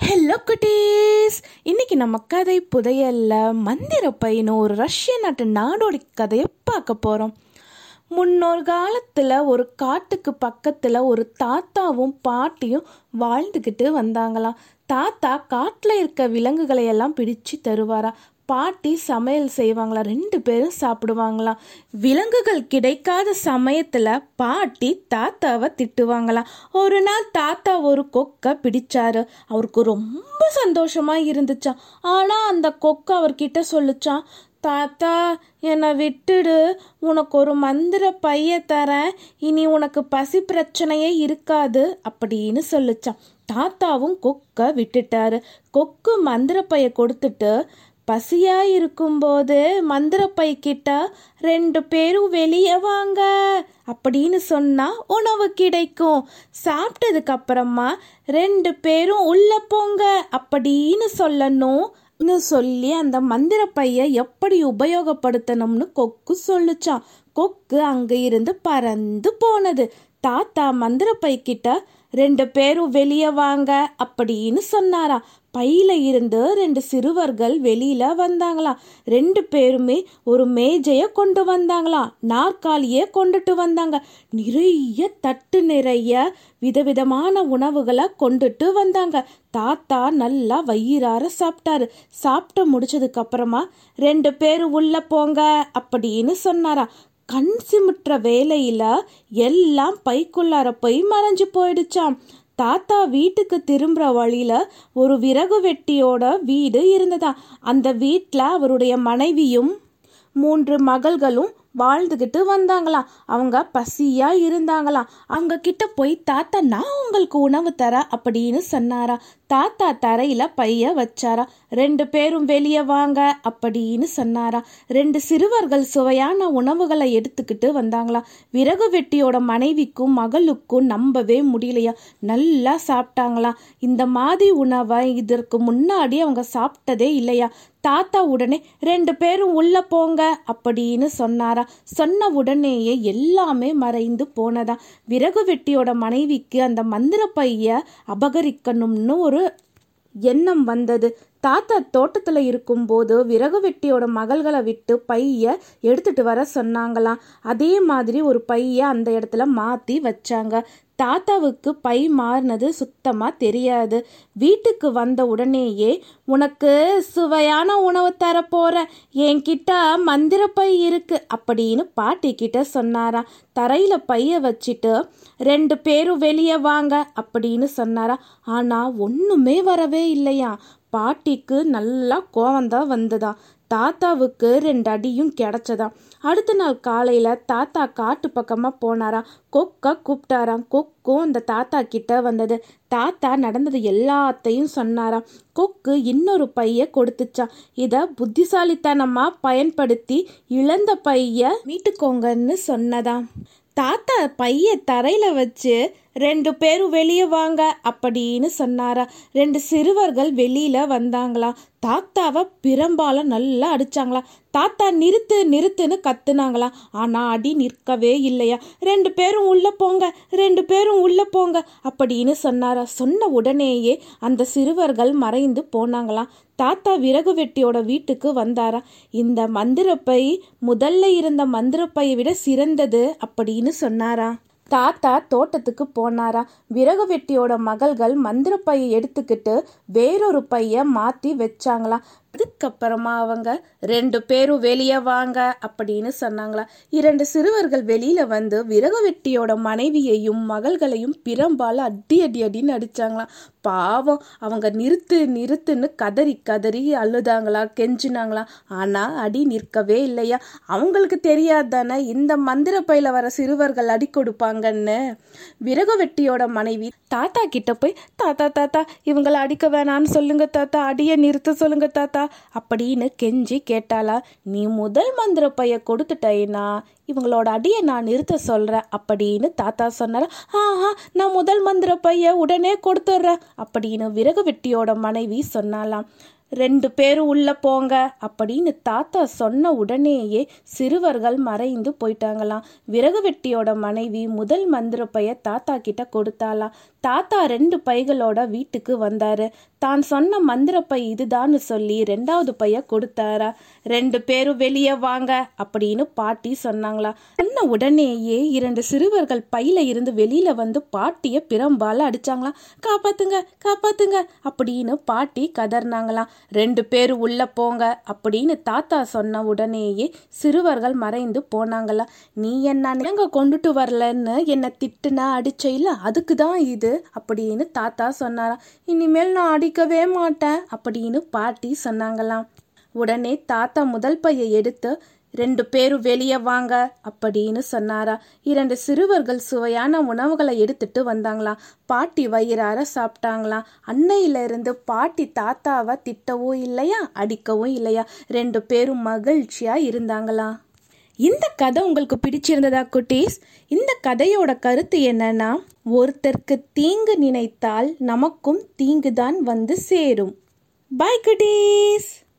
Hello குட்டீஸ். இன்னைக்கு நம்ம கதை புதையல்ல மந்திர பையனு ஒரு ரஷ்ய நாட்டு நாடோடி கதையை பார்க்க போகிறோம் முன்னொரு காலத்தில் ஒரு காட்டுக்கு பக்கத்தில் ஒரு தாத்தாவும் பாட்டியும் வாழ்ந்துக்கிட்டு வந்தாங்களாம். தாத்தா காட்டில் இருக்க விலங்குகளை எல்லாம் பிடிச்சு தருவாரா? பாட்டி சமையல் செய்வாங்களா? ரெண்டு பேரும் சாப்பிடுவாங்களாம் விலங்குகள் கிடைக்காத சமயத்தில் பாட்டி தாத்தாவை திட்டுவாங்களாம் ஒரு நாள் தாத்தா ஒரு கொக்கை பிடிச்சாரு. அவருக்கு ரொம்ப சந்தோஷமாக இருந்துச்சான் ஆனால் அந்த கொக்கு அவர்கிட்ட சொல்லுச்சான் தாத்தா என்னை விட்டுடு. உனக்கு ஒரு மந்திர பைய தரேன். இனி உனக்கு பசி பிரச்சனையே இருக்காது. அப்படின்னு சொல்லிச்சான் தாத்தாவும் கொக்கை விட்டுட்டாரு. கொக்கு மந்திர பைய கொடுத்துட்டு பசியா இருக்கும்போது மந்திரப்பை கிட்ட ரெண்டு பேரும் வெளியே வாங்க அப்படின்னு சொன்னா உணவு கிடைக்கும். சாப்பிட்டதுக்கு அப்புறமா ரெண்டு பேரும் உள்ள போங்க அப்படின்னு சொல்லணும் சொல்லி அந்த மந்திர பைய எப்படி உபயோகப்படுத்தணும்னு கொக்கு சொல்லுச்சான் கொக்கு அங்க இருந்து பறந்து போனது. தாத்தா மந்திர பை கிட்ட ரெண்டு பேரும் வெளியே வாங்க அப்படின்னு சொன்னாராம் பையில இருந்து ரெண்டு சிறுவர்கள் வெளியில வந்தாங்களாம் ரெண்டு பேருமே ஒரு மேஜைய கொண்டு வந்தாங்களாம் நாற்காலியே கொண்டுட்டு வந்தாங்க. நிறைய தட்டு நிறைய விதவிதமான உணவுகளை கொண்டுட்டு வந்தாங்க. தாத்தா நல்லா வயிறார சாப்பிட்டாரு. சாப்பிட்டு முடிச்சதுக்கு அப்புறமா ரெண்டு பேரும் உள்ள போங்க அப்படின்னு சொன்னாராம் கண் சிமிட்டுற வேலையில எல்லாம் பைக்குள்ளார போய் மறைஞ்சு போயிடுச்சாம். தாத்தா வீட்டுக்கு திரும்புகிற வழியில் ஒரு விறகு வெட்டியோட வீடு இருந்ததா அந்த வீட்டில் அவருடைய மனைவியும் மூன்று மகள்களும் வாழ்ந்துக்கிட்டு வந்தாங்களாம். அவங்க பசியா இருந்தாங்களாம். அவங்க கிட்ட போய் தாத்தா நான் உங்களுக்கு உணவு தர அப்படின்னு சொன்னாரா. தாத்தா தரையில பைய வச்சாரா. ரெண்டு பேரும் வெளியே வாங்க அப்படின்னு சொன்னாரா. ரெண்டு சிறுவர்கள் சுவையான உணவுகளை எடுத்துக்கிட்டு வந்தாங்களாம். விறகு வெட்டியோட மனைவிக்கும் மகளுக்கும் நம்பவே முடியலையா. நல்லா சாப்பிட்டாங்களாம். இந்த மாதிரி உணவை இதற்கு முன்னாடி அவங்க சாப்பிட்டதே இல்லையா. தாத்தா உடனே ரெண்டு பேரும் உள்ள போங்க அப்படின்னு சொன்னாரா. சொன்ன உடனேயே எல்லாமே மறைந்து போனதா. விறகு வெட்டியோட மனைவிக்கு அந்த மந்திர பைய அபகரிக்கணும்னு ஒரு எண்ணம் வந்தது. தாத்தா தோட்டத்தில் இருக்கும்போது விறகு வெட்டியோட மகள்களை விட்டு பைய எடுத்துட்டு வர சொன்னாங்களாம். அதே மாதிரி ஒரு பைய அந்த இடத்துல மாற்றி வச்சாங்க. தாத்தாவுக்கு பை மாறினது சுத்தமாக தெரியாது. வீட்டுக்கு வந்த உடனேயே உனக்கு சுவையான உணவு தரப்போற என்கிட்ட மந்திர பை இருக்கு. அப்படின்னு பாட்டி கிட்ட சொன்னாராம் தரையில பைய வச்சுட்டு ரெண்டு பேரும் வெளியே வாங்க. அப்படின்னு சொன்னாரா. ஆனா ஒண்ணுமே வரவே இல்லையா. பாட்டிக்கு நல்லா கோவந்தான் வந்ததா. தாத்தாவுக்கு ரெண்டு அடியும் கிடச்சதாம் அடுத்த நாள் காலையில் தாத்தா காட்டு பக்கமாக போனாராம் கொக்கை கூப்பிட்டாராம் கொக்கும் அந்த தாத்தா கிட்ட வந்தது. தாத்தா நடந்தது எல்லாத்தையும் சொன்னாராம் கொக்கு இன்னொரு பைய கொடுத்துச்சான் இதை புத்திசாலித்தனமாக பயன்படுத்தி இழந்த பைய மீட்டுக்கோங்கன்னு சொன்னதாம். தாத்தா பைய தரையில் வச்சு ரெண்டு பேரும் வெளியே வாங்க அப்படின்னு சொன்னாரா. ரெண்டு சிறுவர்கள் வெளியில வந்தாங்களாம். தாத்தாவை பிரம்பால நல்லா அடிச்சாங்களா தாத்தா நிறுத்து நிறுத்துன்னு கத்துனாங்களாம். ஆனா அடி நிற்கவே இல்லையா. ரெண்டு பேரும் உள்ள போங்க ரெண்டு பேரும் உள்ள போங்க அப்படின்னு சொன்னாரா. சொன்ன உடனேயே அந்த சிறுவர்கள் மறைந்து போனாங்களாம். தாத்தா விறகு வெட்டியோட வீட்டுக்கு வந்தாரா. இந்த மந்திரப்பை முதல்ல இருந்த மந்திரப்பையை விட சிறந்தது அப்படின்னு சொன்னாரா. தாத்தா தோட்டத்துக்கு போனாரா? விறகு வெட்டியோட மகள்கள் மந்திர பையை எடுத்துக்கிட்டு வேறொரு பைய மாத்தி வச்சாங்களாம் அதுக்கப்புறமா அவங்க ரெண்டு பேரும் வெளியே வாங்க அப்படின்னு சொன்னாங்களா. இரண்டு சிறுவர்கள் வெளியில வந்து விறகு வெட்டியோட மனைவியையும் மகள்களையும் பிரம்பால் அடி அடி அடின்னு அடிச்சாங்களாம் பாவம் அவங்க நிறுத்து நிறுத்துன்னு கதறி கதறி அழுதாங்களா கெஞ்சினாங்களா. ஆனா அடி நிற்கவே இல்லையா. அவங்களுக்கு தெரியாதானே இந்த மந்திர பையில வர சிறுவர்கள் அடி கொடுப்பாங்கன்னு. விறகு வெட்டியோட மனைவி தாத்தா கிட்ட போய் தாத்தா தாத்தா இவங்களை அடிக்க வேணான்னு சொல்லுங்க தாத்தா அடியை நிறுத்த சொல்லுங்க தாத்தா அப்படின்னு கெஞ்சி கேட்டாளா நீ முதல் மந்திர பைய கொடுத்துட்டேன்னா இவங்களோட அடியை நான் நிறுத்த சொல்கிறேன் அப்படின்னு தாத்தா சொன்னார் ஆஹா நான் முதல் மந்திர பைய உடனே கொடுத்துட்றேன் அப்படின்னு விறகு வெட்டியோட மனைவி சொன்னாலாம் ரெண்டு பேரும் உள்ள போங்க அப்படின்னு தாத்தா சொன்ன உடனேயே சிறுவர்கள் மறைந்து போயிட்டாங்களாம். விறகு வெட்டியோட மனைவி முதல் மந்திர பைய தாத்தா கிட்ட கொடுத்தாலாம் தாத்தா ரெண்டு பைகளோட வீட்டுக்கு வந்தாரு. தான் சொன்ன மந்திர பை இதுதான்னு சொல்லி ரெண்டாவது பைய கொடுத்தாரா. ரெண்டு பேரும் வெளியே வாங்க அப்படின்னு பாட்டி சொன்னாங்களா சொன்ன உடனேயே இரண்டு சிறுவர்கள் பையில இருந்து வெளியில வந்து பாட்டிய பிரம்பால அடிச்சாங்களாம். காப்பாத்துங்க காப்பாத்துங்க அப்படின்னு பாட்டி கதர்னாங்களாம் ரெண்டு பேர் உள்ள போங்க அப்படின்னு தாத்தா சொன்ன உடனேயே சிறுவர்கள் மறைந்து போனாங்களா. நீ என்ன எங்க கொண்டுட்டு வரலன்னு என்னை திட்டுனா அடிச்சைல அதுக்கு தான் இது அப்படின்னு தாத்தா சொன்னாராம் இனிமேல் நான் அடிக்கவே மாட்டேன் அப்படின்னு பாட்டி சொன்னாங்களாம். உடனே தாத்தா முதல் பையை எடுத்து ரெண்டு பேரும் வெளியே வாங்க அப்படின்னு சொன்னாரா. இரண்டு சிறுவர்கள் சுவையான உணவுகளை எடுத்துட்டு வந்தாங்களாம் பாட்டி வயிறார சாப்பிட்டாங்களாம் அன்னையில இருந்து பாட்டி தாத்தாவை திட்டவும் இல்லையா அடிக்கவும் இல்லையா. ரெண்டு பேரும் மகிழ்ச்சியா இருந்தாங்களாம் இந்த கதை உங்களுக்கு பிடிச்சிருந்ததா குட்டீஸ்? இந்த கதையோட கருத்து என்னன்னா ஒருத்தருக்கு தீங்கு நினைத்தால் நமக்கும் தீங்குதான் வந்து சேரும். பாய் குட்டீஸ்!